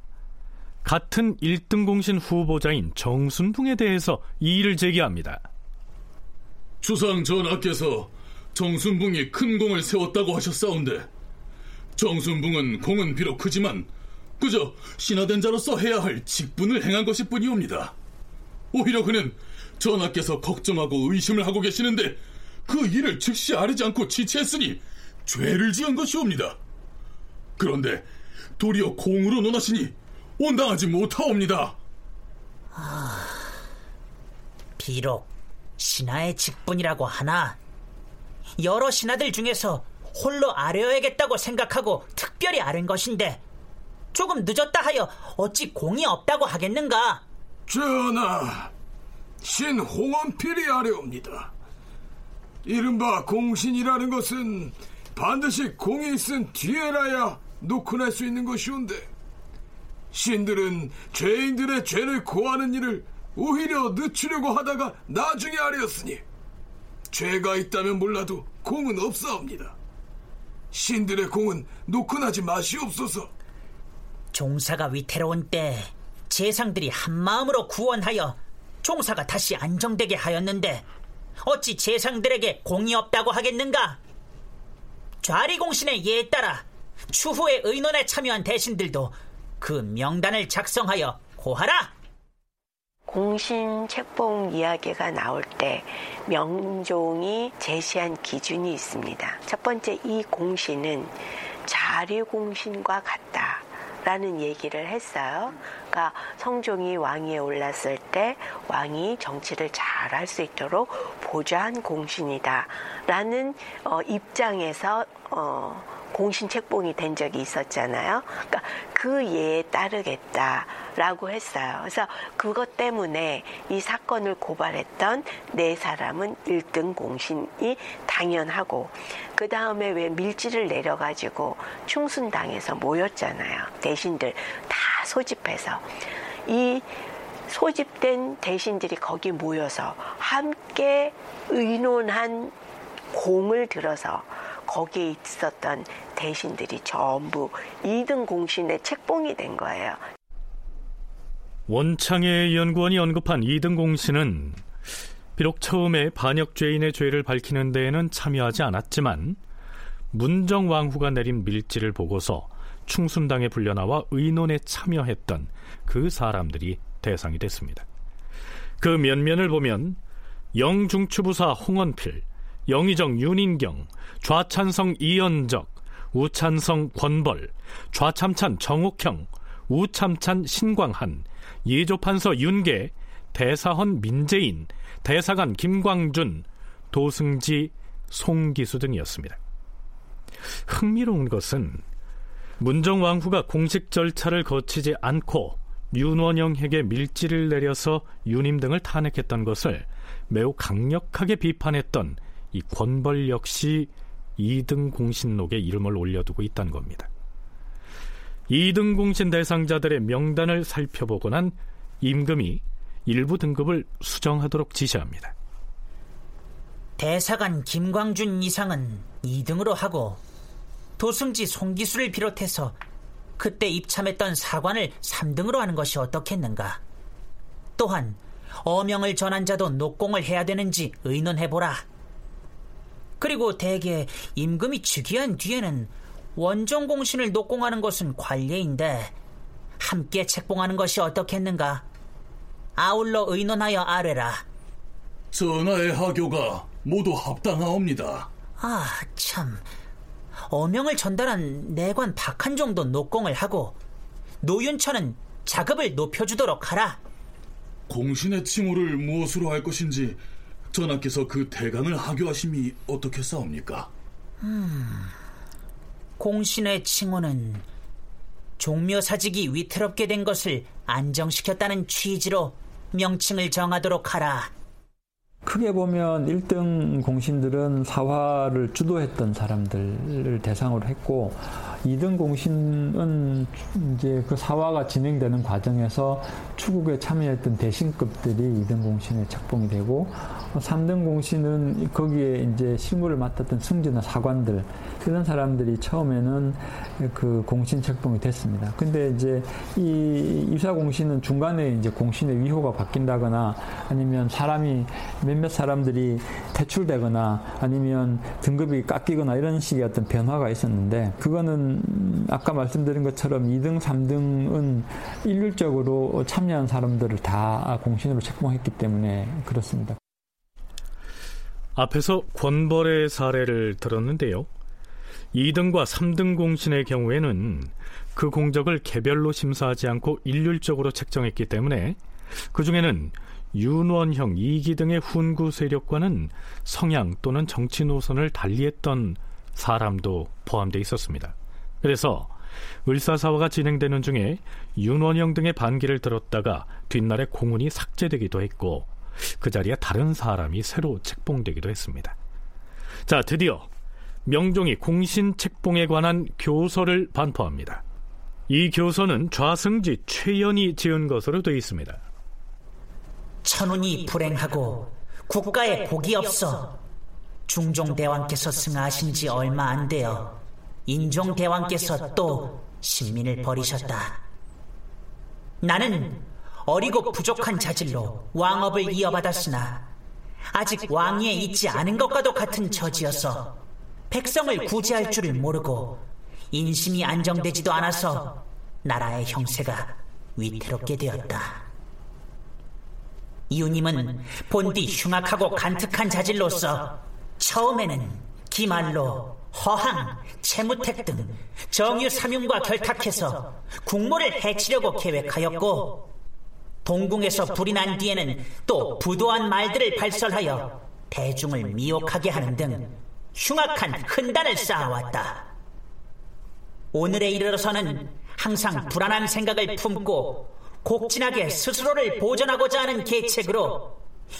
같은 1등 공신 후보자인 정순붕에 대해서 이의를 제기합니다. 주상 전하께서 정순붕이 큰 공을 세웠다고 하셨사온데 정순붕은 공은 비록 크지만 그저 신하된 자로서 해야 할 직분을 행한 것일 뿐이옵니다. 오히려 그는 전하께서 걱정하고 의심을 하고 계시는데 그 일을 즉시 아뢰지 않고 지체했으니 죄를 지은 것이옵니다. 그런데 도리어 공으로 논하시니 온당하지 못하옵니다. 아, 비록 신하의 직분이라고 하나 여러 신하들 중에서 홀로 아뢰어야겠다고 생각하고 특별히 아른 것인데 조금 늦었다 하여 어찌 공이 없다고 하겠는가? 전하, 신 홍원필이 아뢰옵니다. 이른바 공신이라는 것은 반드시 공이 있은 뒤에라야 놓고 낼 수 있는 것이온데 신들은 죄인들의 죄를 고하는 일을 오히려 늦추려고 하다가 나중에 아뢰었으니 죄가 있다면 몰라도 공은 없사옵니다. 신들의 공은 나지 마시옵소서. 종사가 위태로운 때 재상들이 한마음으로 구원하여 종사가 다시 안정되게 하였는데 어찌 재상들에게 공이 없다고 하겠는가? 좌리공신의 예에 따라 추후에 의논에 참여한 대신들도 그 명단을 작성하여 고하라. 공신 책봉 이야기가 나올 때 명종이 제시한 기준이 있습니다. 첫 번째 이 공신은 자리 공신과 같다. 라는 얘기를 했어요. 그러니까 성종이 왕위에 올랐을 때 왕이 정치를 잘 할 수 있도록 보좌한 공신이다. 라는 어, 입장에서 어, 공신 책봉이 된 적이 있었잖아요. 그러니까 그 예에 따르겠다라고 했어요. 그래서 그것 때문에 이 사건을 고발했던 네 사람은 1등 공신이 당연하고 그 다음에 왜 밀지를 내려가지고 충순당에서 모였잖아요. 대신들 다 소집해서 이 소집된 대신들이 거기 모여서 함께 의논한 공을 들어서 거기에 있었던 대신들이 전부 2등 공신에 책봉이 된 거예요. 원창의 연구원이 언급한 2등 공신은 비록 처음에 반역죄인의 죄를 밝히는 데에는 참여하지 않았지만 문정왕후가 내린 밀지를 보고서 충순당에 불려나와 의논에 참여했던 그 사람들이 대상이 됐습니다. 그 면면을 보면 영중추부사 홍원필, 영의정 윤인경, 좌찬성 이연적, 우찬성 권벌, 좌참찬 정옥형, 우참찬 신광한, 예조판서 윤계, 대사헌 민재인, 대사관 김광준, 도승지 송기수 등이었습니다. 흥미로운 것은 문정왕후가 공식 절차를 거치지 않고 윤원영에게 밀지를 내려서 윤임 등을 탄핵했던 것을 매우 강력하게 비판했던 이 권벌 역시 2등 공신록에 이름을 올려두고 있다는 겁니다. 2등 공신 대상자들의 명단을 살펴보고 난 임금이 일부 등급을 수정하도록 지시합니다. 대사관 김광준 이상은 2등으로 하고 도승지 송기수를 비롯해서 그때 입참했던 사관을 3등으로 하는 것이 어떻겠는가. 또한 어명을 전한 자도 녹공을 해야 되는지 의논해보라. 그리고 대개 임금이 즉위한 뒤에는 원정 공신을 녹공하는 것은 관례인데 함께 책봉하는 것이 어떻겠는가? 아울러 의논하여 아뢰라. 전하의 하교가 모두 합당하옵니다. 아, 참. 어명을 전달한 내관 박한 정도 녹공을 하고 노윤천은 자급을 높여주도록 하라. 공신의 칭호를 무엇으로 할 것인지 전하께서 그 대강을 하교하심이 어떻게 싸웁니까? 음, 공신의 칭호는 종묘사직이 위태롭게 된 것을 안정시켰다는 취지로 명칭을 정하도록 하라. 크게 보면 1등 공신들은 사화를 주도했던 사람들을 대상으로 했고 2등 공신은 이제 그 사화가 진행되는 과정에서 추국에 참여했던 대신급들이 2등 공신에 책봉이 되고 3등 공신은 거기에 이제 실무를 맡았던 승진나 사관들 이런 사람들이 처음에는 그 공신 책봉이 됐습니다. 근데 이제 이 이사 공신은 중간에 이제 공신의 위호가 바뀐다거나 아니면 사람이 몇몇 사람들이 퇴출되거나 아니면 등급이 깎이거나 이런 식의 어떤 변화가 있었는데 그거는 아까 말씀드린 것처럼 2등, 3등은 일률적으로 참여한 사람들을 다 공신으로 책봉했기 때문에 그렇습니다. 앞에서 권벌의 사례를 들었는데요. 2등과 3등 공신의 경우에는 그 공적을 개별로 심사하지 않고 일률적으로 책정했기 때문에 그 중에는 윤원형, 이기 등의 훈구 세력과는 성향 또는 정치 노선을 달리했던 사람도 포함되어 있었습니다. 그래서 을사사화가 진행되는 중에 윤원영 등의 반기를 들었다가 뒷날에 공문이 삭제되기도 했고 그 자리에 다른 사람이 새로 책봉되기도 했습니다. 자, 드디어 명종이 공신 책봉에 관한 교서를 반포합니다. 이 교서는 좌승지 최연이 지은 것으로 되어 있습니다. 천운이 불행하고 국가에 복이 없어 중종대왕께서 승하하신 지 얼마 안 되어 인종대왕께서 또 신민을 버리셨다. 나는 어리고 부족한 자질로 왕업을 이어받았으나 아직 왕위에 있지 않은 것과도 같은 처지여서 백성을 구제할 줄을 모르고 인심이 안정되지도 않아서 나라의 형세가 위태롭게 되었다. 이웃님은 본디 흉악하고 간특한 자질로서 처음에는 기말로, 허항, 채무택 등 정유 삼윤과 결탁해서 국모를 해치려고 계획하였고 동궁에서 불이 난 뒤에는 또 부도한 말들을 발설하여 대중을 미혹하게 하는 등 흉악한 흔단을 쌓아왔다. 오늘에 이르러서는 항상 불안한 생각을 품고 곡진하게 스스로를 보존하고자 하는 계책으로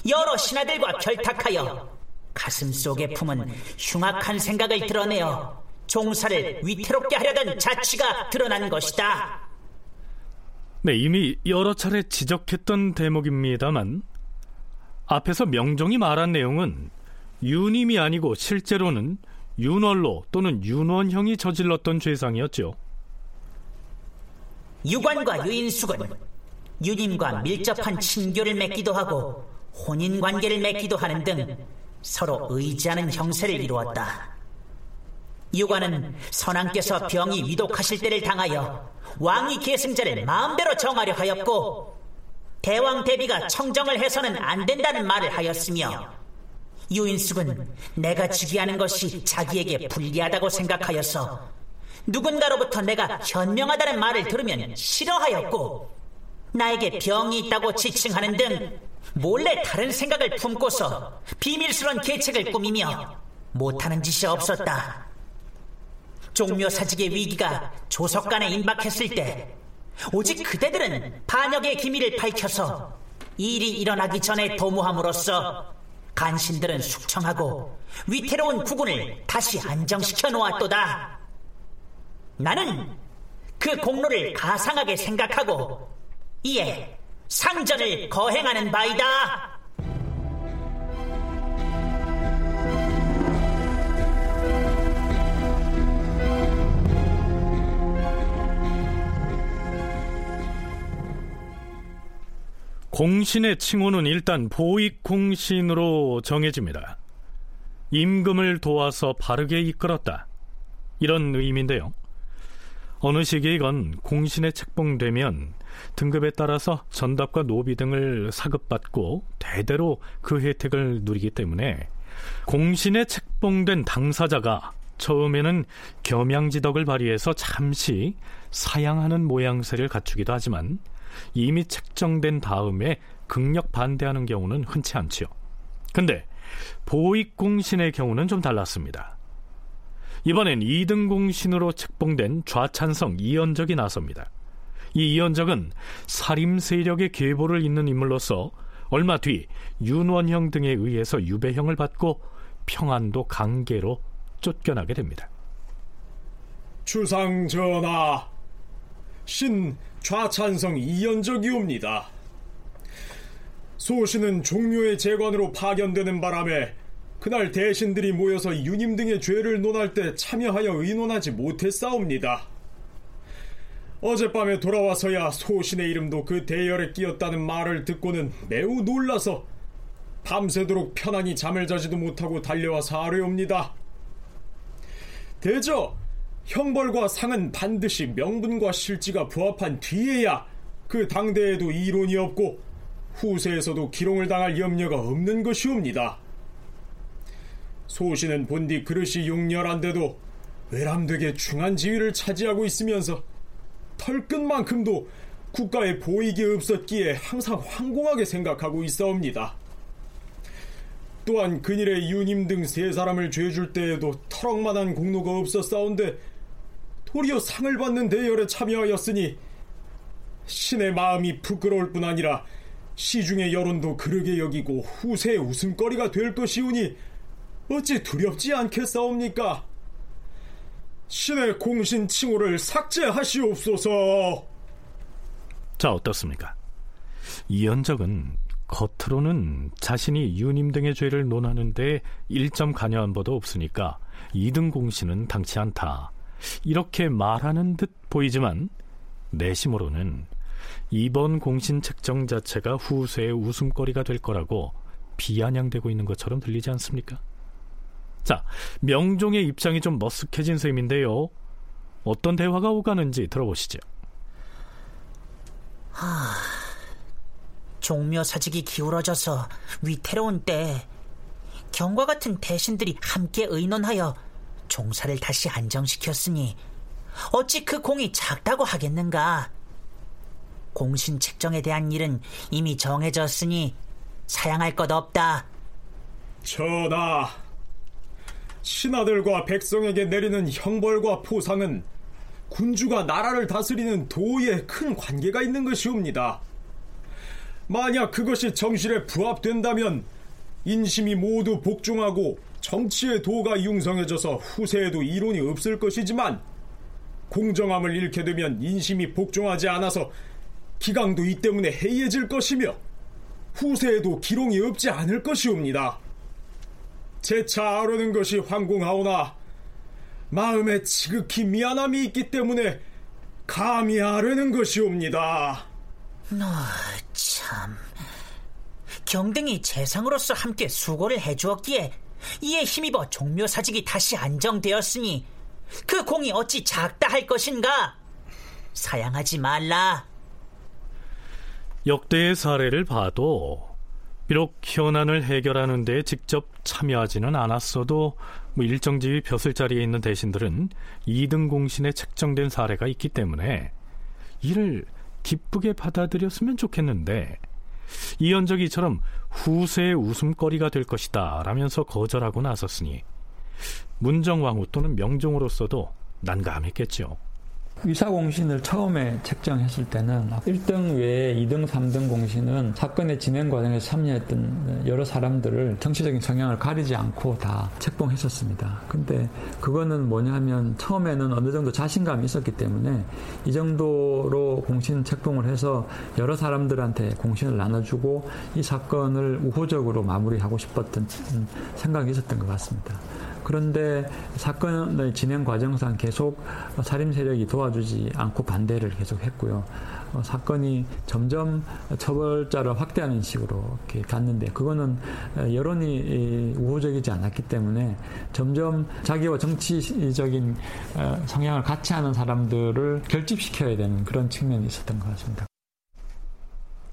여러 신하들과 결탁하여 가슴 속에 품은 흉악한 생각을 드러내어 종사를 위태롭게 하려던 자취가 드러난 것이다. 네, 이미 여러 차례 지적했던 대목입니다만 앞에서 명종이 말한 내용은 윤임이 아니고 실제로는 윤월로 또는 윤원형이 저질렀던 죄상이었죠. 유관과 유인숙은 유님과 밀접한 친교를 맺기도 하고 혼인 관계를 맺기도 하는 등 서로 의지하는 형세를 이루었다. 유관은 선왕께서 병이 위독하실 때를 당하여 왕위 계승자를 마음대로 정하려 하였고 대왕 대비가 청정을 해서는 안 된다는 말을 하였으며 유인숙은 내가 즉위하는 것이 자기에게 불리하다고 생각하여서 누군가로부터 내가 현명하다는 말을 들으면 싫어하였고 나에게 병이 있다고 지칭하는 등 몰래 다른 생각을 품고서 비밀스러운 계책을 꾸미며 못하는 짓이 없었다. 종묘 사직의 위기가 조석간에 임박했을 때 오직 그대들은 반역의 기밀을 밝혀서 일이 일어나기 전에 도모함으로써 간신들은 숙청하고 위태로운 국군을 다시 안정시켜 놓았도다. 나는 그 공로를 가상하게 생각하고 이에 상전을 거행하는 바이다. 공신의 칭호는 일단 보익공신으로 정해집니다. 임금을 도와서 바르게 이끌었다. 이런 의미인데요. 어느 시기에 이건 공신에 책봉되면 등급에 따라서 전답과 노비 등을 사급받고 대대로 그 혜택을 누리기 때문에 공신에 책봉된 당사자가 처음에는 겸양지덕을 발휘해서 잠시 사양하는 모양새를 갖추기도 하지만 이미 책정된 다음에 극력 반대하는 경우는 흔치 않지요. 근데 보익 공신의 경우는 좀 달랐습니다. 이번엔 2등 공신으로 책봉된 좌찬성 이연적이 나섭니다. 이 이연적은 살림 세력의 계보를 잇는 인물로서 얼마 뒤 윤원형 등에 의해서 유배형을 받고 평안도 강계로 쫓겨나게 됩니다. 주상 전하, 신 좌찬성 이연적이옵니다. 소신은 종묘의 재관으로 파견되는 바람에 그날 대신들이 모여서 유님 등의 죄를 논할 때 참여하여 의논하지 못했사옵니다. 어젯밤에 돌아와서야 소신의 이름도 그 대열에 끼었다는 말을 듣고는 매우 놀라서 밤새도록 편안히 잠을 자지도 못하고 달려와서 아뢰옵니다. 대저 형벌과 상은 반드시 명분과 실지가 부합한 뒤에야 그 당대에도 이론이 없고 후세에서도 기롱을 당할 염려가 없는 것이옵니다. 소신은 본디 그릇이 용렬한데도 외람되게 중한 지위를 차지하고 있으면서 털끝만큼도 국가에 보이기 없었기에 항상 황공하게 생각하고 있사옵니다. 또한 근일에 유님 등 세 사람을 죄줄 때에도 터럭만한 공로가 없었사온데 도리어 상을 받는 대열에 참여하였으니 신의 마음이 부끄러울 뿐 아니라 시중의 여론도 그르게 여기고 후세의 웃음거리가 될 것이오니 어찌 두렵지 않겠사옵니까? 신의 공신 칭호를 삭제하시옵소서. 자, 어떻습니까? 이연적은 겉으로는 자신이 유님 등의 죄를 논하는데 1점 관여한 바도 없으니까 2등 공신은 당치 않다. 이렇게 말하는 듯 보이지만 내심으로는 이번 공신 책정 자체가 후세의 웃음거리가 될 거라고 비아냥대고 있는 것처럼 들리지 않습니까? 자, 명종의 입장이 좀 머쓱해진 셈인데요. 어떤 대화가 오가는지 들어보시죠. 하, 종묘 사직이 기울어져서 위태로운 때 경과 같은 대신들이 함께 의논하여 종사를 다시 안정시켰으니 어찌 그 공이 작다고 하겠는가? 공신 책정에 대한 일은 이미 정해졌으니 사양할 것 없다. 전하, 신하들과 백성에게 내리는 형벌과 포상은 군주가 나라를 다스리는 도에 큰 관계가 있는 것이옵니다. 만약 그것이 정실에 부합된다면 인심이 모두 복종하고 정치의 도가 융성해져서 후세에도 이론이 없을 것이지만 공정함을 잃게 되면 인심이 복종하지 않아서 기강도 이 때문에 해이해질 것이며 후세에도 기롱이 없지 않을 것이옵니다. 재차 아르는 것이 황공하오나 마음에 지극히 미안함이 있기 때문에 감히 아르는 것이옵니다. 아, 참. 경등이 재상으로서 함께 수고를 해주었기에 이에 힘입어 종묘사직이 다시 안정되었으니 그 공이 어찌 작다 할 것인가? 사양하지 말라. 역대의 사례를 봐도 비록 현안을 해결하는 데 직접 참여하지는 않았어도 뭐 일정 지위 벼슬 자리에 있는 대신들은 2등 공신에 책정된 사례가 있기 때문에 이를 기쁘게 받아들였으면 좋겠는데 이현적이 이처럼 후세의 웃음거리가 될 것이다 라면서 거절하고 나섰으니 문정왕후 또는 명종으로서도 난감했겠죠. 위사공신을 처음에 책정했을 때는 1등 외에 2등, 3등 공신은 사건의 진행 과정에서 참여했던 여러 사람들을 정치적인 성향을 가리지 않고 다 책봉했었습니다. 근데 그거는 뭐냐면 처음에는 어느 정도 자신감이 있었기 때문에 이 정도로 공신 책봉을 해서 여러 사람들한테 공신을 나눠주고 이 사건을 우호적으로 마무리하고 싶었던 생각이 있었던 것 같습니다. 그런데 사건의 진행 과정상 계속 살인 세력이 도와주지 않고 반대를 계속했고요. 어, 사건이 점점 처벌자를 확대하는 식으로 이렇게 갔는데 그거는 여론이 우호적이지 않았기 때문에 점점 자기와 정치적인 어, 성향을 같이 하는 사람들을 결집시켜야 되는 그런 측면이 있었던 것 같습니다.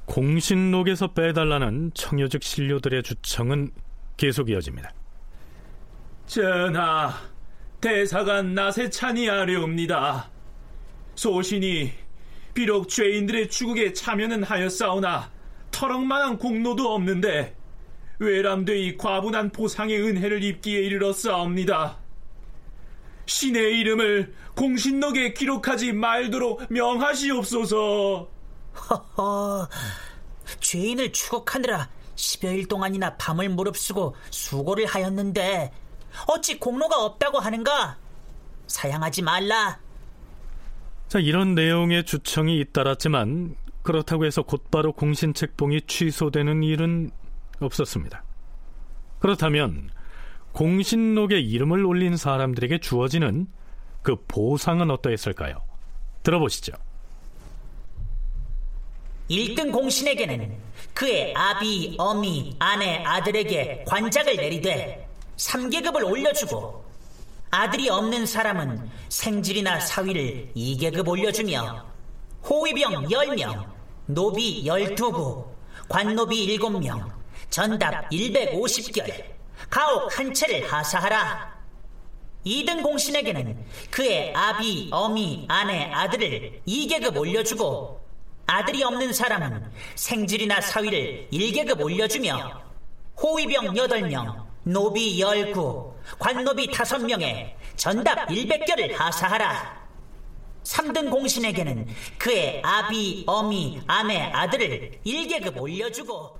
공신록에서 빼달라는 청요직 신료들의 주청은 계속 이어집니다. 전하, 대사가 낫에 찬이 아뢰옵니다. 소신이 비록 죄인들의 추국에 참여는 하였사오나 터럭만한 공로도 없는데 외람되이 과분한 보상의 은혜를 입기에 이르렀사옵니다. 신의 이름을 공신록에 기록하지 말도록 명하시옵소서. 허허, 죄인을 추국하느라 10여일 동안이나 밤을 무릅쓰고 수고를 하였는데 어찌 공로가 없다고 하는가? 사양하지 말라. 자, 이런 내용의 주청이 잇따랐지만 그렇다고 해서 곧바로 공신 책봉이 취소되는 일은 없었습니다. 그렇다면 공신록에 이름을 올린 사람들에게 주어지는 그 보상은 어떠했을까요? 들어보시죠. 1등 공신에게는 그의 아비, 어미, 아내, 아들에게 관작을 내리되 3계급을 올려주고 아들이 없는 사람은 생질이나 사위를 2계급 올려주며 호위병 10명, 노비 12구, 관노비 7명, 전답 150결, 가옥 한 채를 하사하라. 2등 공신에게는 그의 아비, 어미, 아내, 아들을 2계급 올려주고 아들이 없는 사람은 생질이나 사위를 1계급 올려주며 호위병 8명, 노비 열구, 관노비 다섯 명에 전답 100결을 하사하라. 3등 공신에게는 그의 아비, 어미, 아내, 아들을 1계급 올려주고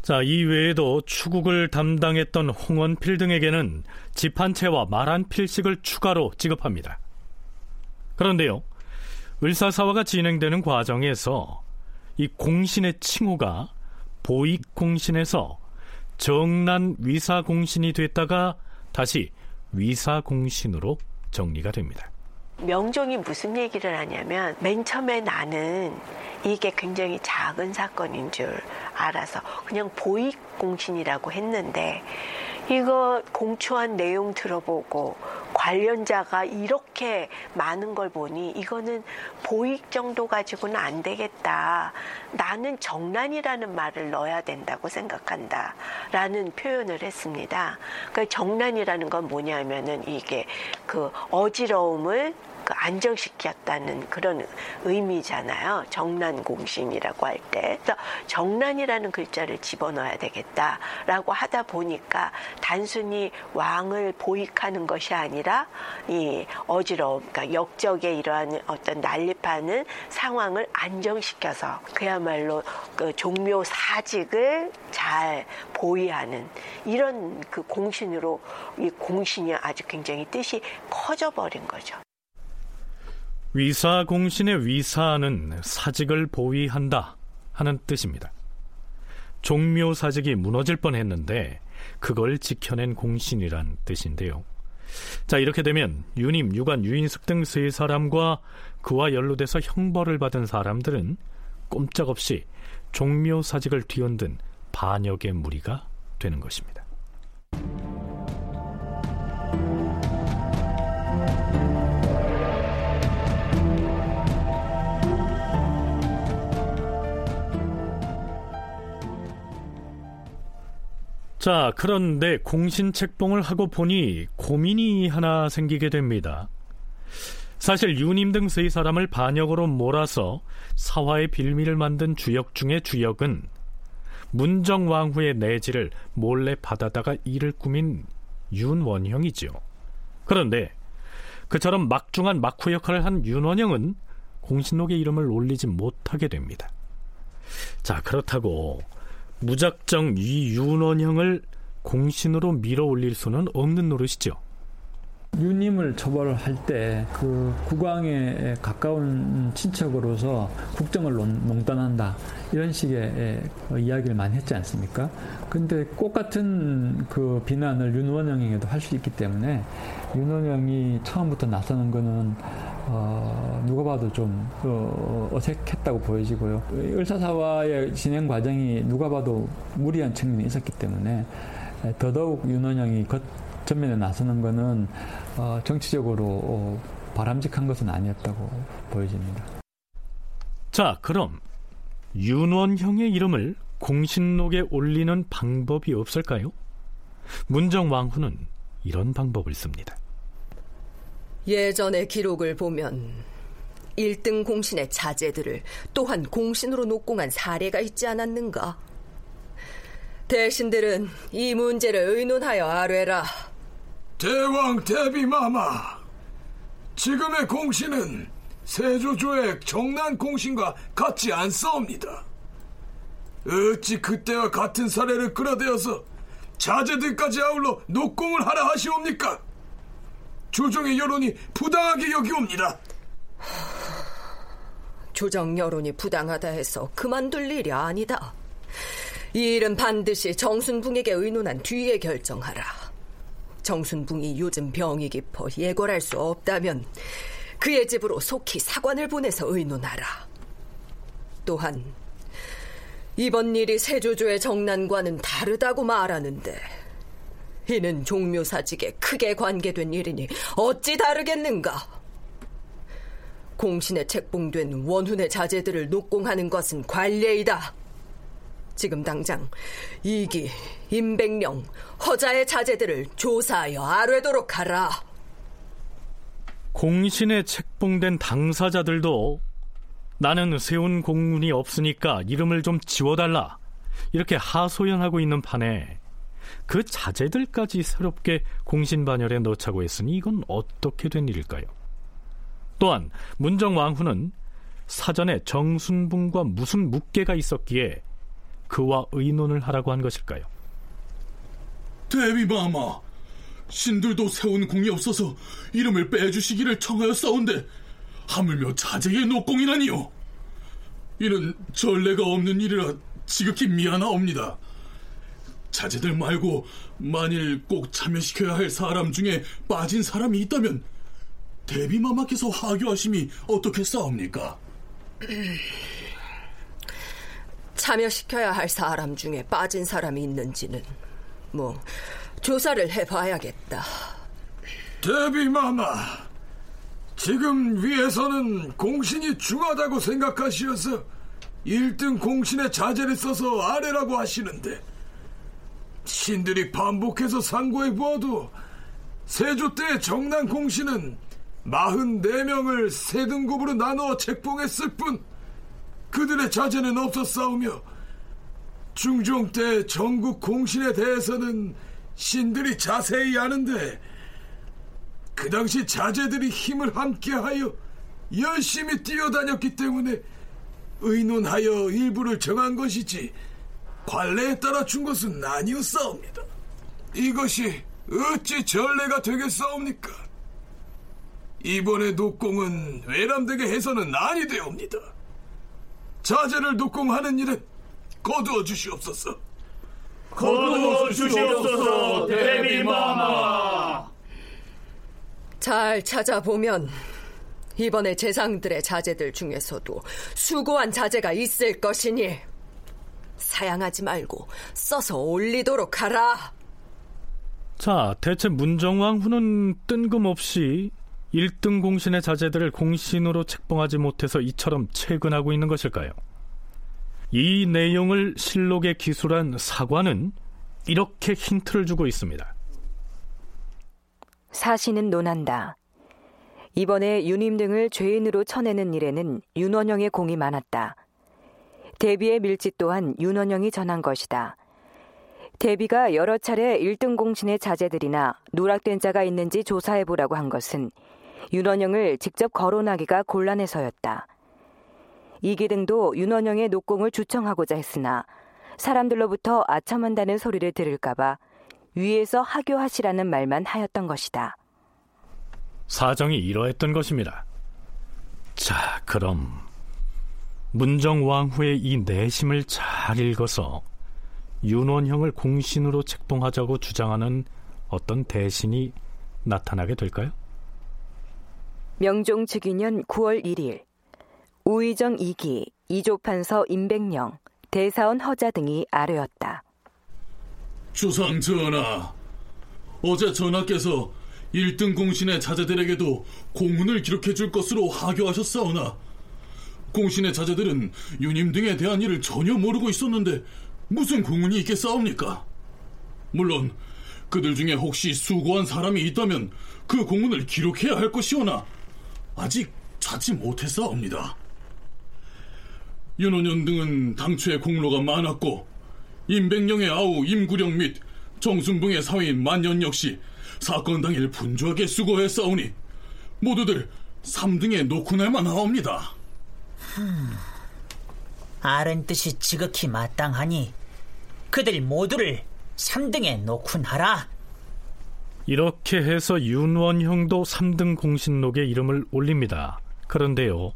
자, 이 외에도 추국을 담당했던 홍원필 등에게는 집 한 채와 말 한 필씩을 추가로 지급합니다. 그런데요, 을사사화가 진행되는 과정에서 이 공신의 칭호가 보익 공신에서 정난 위사공신이 됐다가 다시 위사공신으로 정리가 됩니다. 명종이 무슨 얘기를 하냐면 맨 처음에 나는 이게 굉장히 작은 사건인 줄 알아서 그냥 보익 공신이라고 했는데 이거 공초한 내용 들어보고 관련자가 이렇게 많은 걸 보니 이거는 보익 정도 가지고는 안 되겠다. 나는 정난이라는 말을 넣어야 된다고 생각한다. 라는 표현을 했습니다. 그러니까 정난이라는 건 뭐냐면은 이게 그 어지러움을 그 안정시켰다는 그런 의미잖아요. 정난 공신이라고 할 때. 그래서 정난이라는 글자를 집어넣어야 되겠다라고 하다 보니까 단순히 왕을 보익하는 것이 아니라 이 어지러움, 그러니까 역적의 이러한 어떤 난립하는 상황을 안정시켜서 그야말로 그 종묘 사직을 잘 보위하는 이런 그 공신으로 이 공신이 아주 굉장히 뜻이 커져버린 거죠. 위사 공신의 위사는 사직을 보위한다 하는 뜻입니다. 종묘 사직이 무너질 뻔했는데 그걸 지켜낸 공신이란 뜻인데요. 자 이렇게 되면 유님, 유관, 유인숙 등 세 사람과 그와 연루돼서 형벌을 받은 사람들은 꼼짝없이 종묘 사직을 뒤흔든 반역의 무리가 되는 것입니다. 자, 그런데 공신책봉을 하고 보니 고민이 하나 생기게 됩니다. 사실 유님 등 세 사람을 반역으로 몰아서 사화의 빌미를 만든 주역 중의 주역은 문정왕후의 내지를 몰래 받아다가 이를 꾸민 윤원형이지요. 그런데 그처럼 막중한 막후 역할을 한 윤원형은 공신록의 이름을 올리지 못하게 됩니다. 자, 그렇다고 무작정 이 윤원형을 공신으로 밀어 올릴 수는 없는 노릇이죠. 유님을 처벌할 때 그 국왕에 가까운 친척으로서 국정을 농단한다 이런 식의 이야기를 많이 했지 않습니까? 근데 똑 같은 그 비난을 윤원영에게도 할 수 있기 때문에 윤원영이 처음부터 나서는 거는 어, 누가 봐도 좀 어, 어색했다고 보여지고요. 을사사화의 진행 과정이 누가 봐도 무리한 측면이 있었기 때문에 더더욱 윤원영이 겉 전면에 나서는 것은 어, 정치적으로 어, 바람직한 것은 아니었다고 보여집니다. 자, 그럼 윤원형의 이름을 공신록에 올리는 방법이 없을까요? 문정왕후는 이런 방법을 씁니다. 예전의 기록을 보면 1등 공신의 자제들을 또한 공신으로 녹공한 사례가 있지 않았는가? 대신들은 이 문제를 의논하여 아뢰라. 대왕 대비마마, 지금의 공신은 세조조의 정난 공신과 같지 않사옵니다. 어찌 그때와 같은 사례를 끌어대어서 자제들까지 아울러 녹공을 하라 하시옵니까? 조정의 여론이 부당하게 여기옵니다. 조정 여론이 부당하다 해서 그만둘 일이 아니다. 이 일은 반드시 정순붕에게 의논한 뒤에 결정하라. 정순붕이 요즘 병이 깊어 예궐할 수 없다면 그의 집으로 속히 사관을 보내서 의논하라. 또한 이번 일이 세조조의 정난과는 다르다고 말하는데 이는 종묘사직에 크게 관계된 일이니 어찌 다르겠는가? 공신에 책봉된 원훈의 자제들을 녹공하는 것은 관례이다. 지금 당장 이기, 임백령, 허자의 자제들을 조사하여 아뢰도록 하라. 공신에 책봉된 당사자들도 나는 세운 공문이 없으니까 이름을 좀 지워달라. 이렇게 하소연하고 있는 판에 그 자제들까지 새롭게 공신반열에 넣자고 했으니 이건 어떻게 된 일일까요? 또한 문정왕후는 사전에 정순붕과 무슨 묵계가 있었기에 그와 의논을 하라고 한 것일까요? 대비마마, 신들도 세운 공이 없어서 이름을 빼주시기를 청하였사온데 하물며 자제의 녹공이라니요. 이는 전례가 없는 일이라 지극히 미안하옵니다. 자제들 말고 만일 꼭 참여시켜야 할 사람 중에 빠진 사람이 있다면 대비마마께서 하교하심이 어떻게 싸웁니까? 참여시켜야 할 사람 중에 빠진 사람이 있는지는 뭐 조사를 해봐야겠다. 데비마마, 지금 위에서는 공신이 중하다고 생각하시어서 1등 공신의 자제를 써서 아래라고 하시는데 신들이 반복해서 상고해 보아도 세조 때의 정난 공신은 44명을 세 등급으로 나누어 책봉했을 뿐 그들의 자제는 없었사오며 중종 때 전국 공신에 대해서는 신들이 자세히 아는데 그 당시 자제들이 힘을 함께하여 열심히 뛰어다녔기 때문에 의논하여 일부를 정한 것이지 관례에 따라 준 것은 아니었사옵니다. 이것이 어찌 전례가 되겠사옵니까? 이번에 녹공은 외람되게 해서는 아니 되옵니다. 자제를 녹공하는 일은 거두어 주시옵소서. 거두어 주시옵소서, 대비마마. 잘 찾아보면 이번에 재상들의 자제들 중에서도 수고한 자제가 있을 것이니 사양하지 말고 써서 올리도록 하라. 자, 대체 문정왕 후는 뜬금없이 1등 공신의 자제들을 공신으로 책봉하지 못해서 이처럼 채근하고 있는 것일까요? 이 내용을 실록에 기술한 사관은 이렇게 힌트를 주고 있습니다. 사신은 논한다. 이번에 윤임 등을 죄인으로 쳐내는 일에는 윤원영의 공이 많았다. 대비의 밀집 또한 윤원영이 전한 것이다. 대비가 여러 차례 1등 공신의 자제들이나 누락된 자가 있는지 조사해보라고 한 것은 윤원영을 직접 거론하기가 곤란해서였다. 이기등도 윤원영의 녹공을 주청하고자 했으나 사람들로부터 아첨한다는 소리를 들을까봐 위에서 하교하시라는 말만 하였던 것이다. 사정이 이러했던 것입니다. 자, 그럼 문정왕후의 이 내심을 잘 읽어서 윤원형을 공신으로 책봉하자고 주장하는 어떤 대신이 나타나게 될까요? 명종 즉위년 9월 1일 우의정 2기, 이조판서 임백령, 대사원 허자 등이 아뢰었다. 주상 전하, 어제 전하께서 1등 공신의 자제들에게도 공문을 기록해 줄 것으로 하교하셨사오나 공신의 자제들은 유님 등에 대한 일을 전혀 모르고 있었는데 무슨 공문이 있겠사옵니까? 물론 그들 중에 혹시 수고한 사람이 있다면 그 공문을 기록해야 할 것이오나 아직 찾지 못했사옵니다. 윤원연 등은 당초에 공로가 많았고 임백령의 아우 임구령 및 정순붕의 사위인 만년 역시 사건 당일 분주하게 수고했사오니 모두들 3등에 놓고날만 하옵니다. 흠, 아는 뜻이 지극히 마땅하니 그들 모두를 3등에 놓군 하라. 이렇게 해서 윤원형도 3등 공신록에 이름을 올립니다. 그런데요,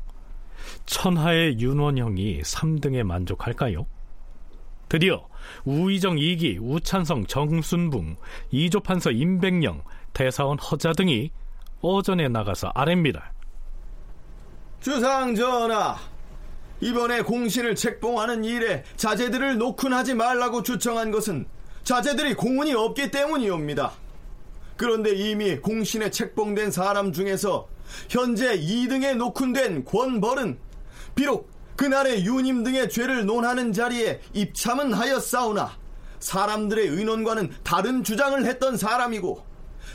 천하의 윤원형이 3등에 만족할까요? 드디어 우의정 2기, 우찬성, 정순붕, 이조판서 임백령, 대사원 허자 등이 어전에 나가서 아랩니다. 주상 전하, 이번에 공신을 책봉하는 일에 자제들을 노큰하지 말라고 주청한 것은 자제들이 공문이 없기 때문이옵니다. 그런데 이미 공신에 책봉된 사람 중에서 현재 2등에 노큰된 권벌은 비록 그날의 유님 등의 죄를 논하는 자리에 입참은 하였사오나 사람들의 의논과는 다른 주장을 했던 사람이고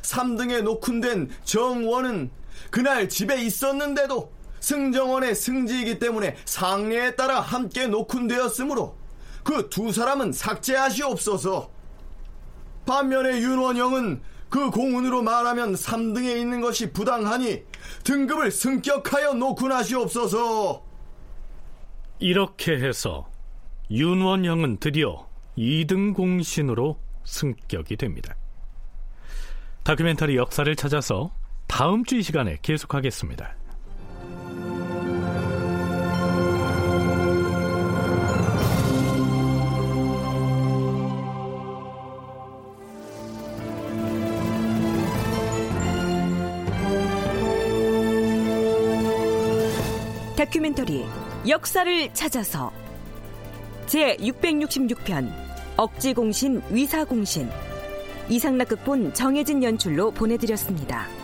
3등에 노큰된 정원은 그날 집에 있었는데도 승정원의 승지이기 때문에 상례에 따라 함께 노큰되었으므로 그 두 사람은 삭제하시옵소서. 반면에 윤원영은 그 공운으로 말하면 3등에 있는 것이 부당하니 등급을 승격하여 노큰하시옵소서. 이렇게 해서 윤원형은 드디어 2등 공신으로 승격이 됩니다. 다큐멘터리 역사를 찾아서 다음 주 이 시간에 계속하겠습니다. 다큐멘터리 역사를 찾아서 제 666편 억지공신 위사공신 이상락 극본 정혜진 연출로 보내드렸습니다.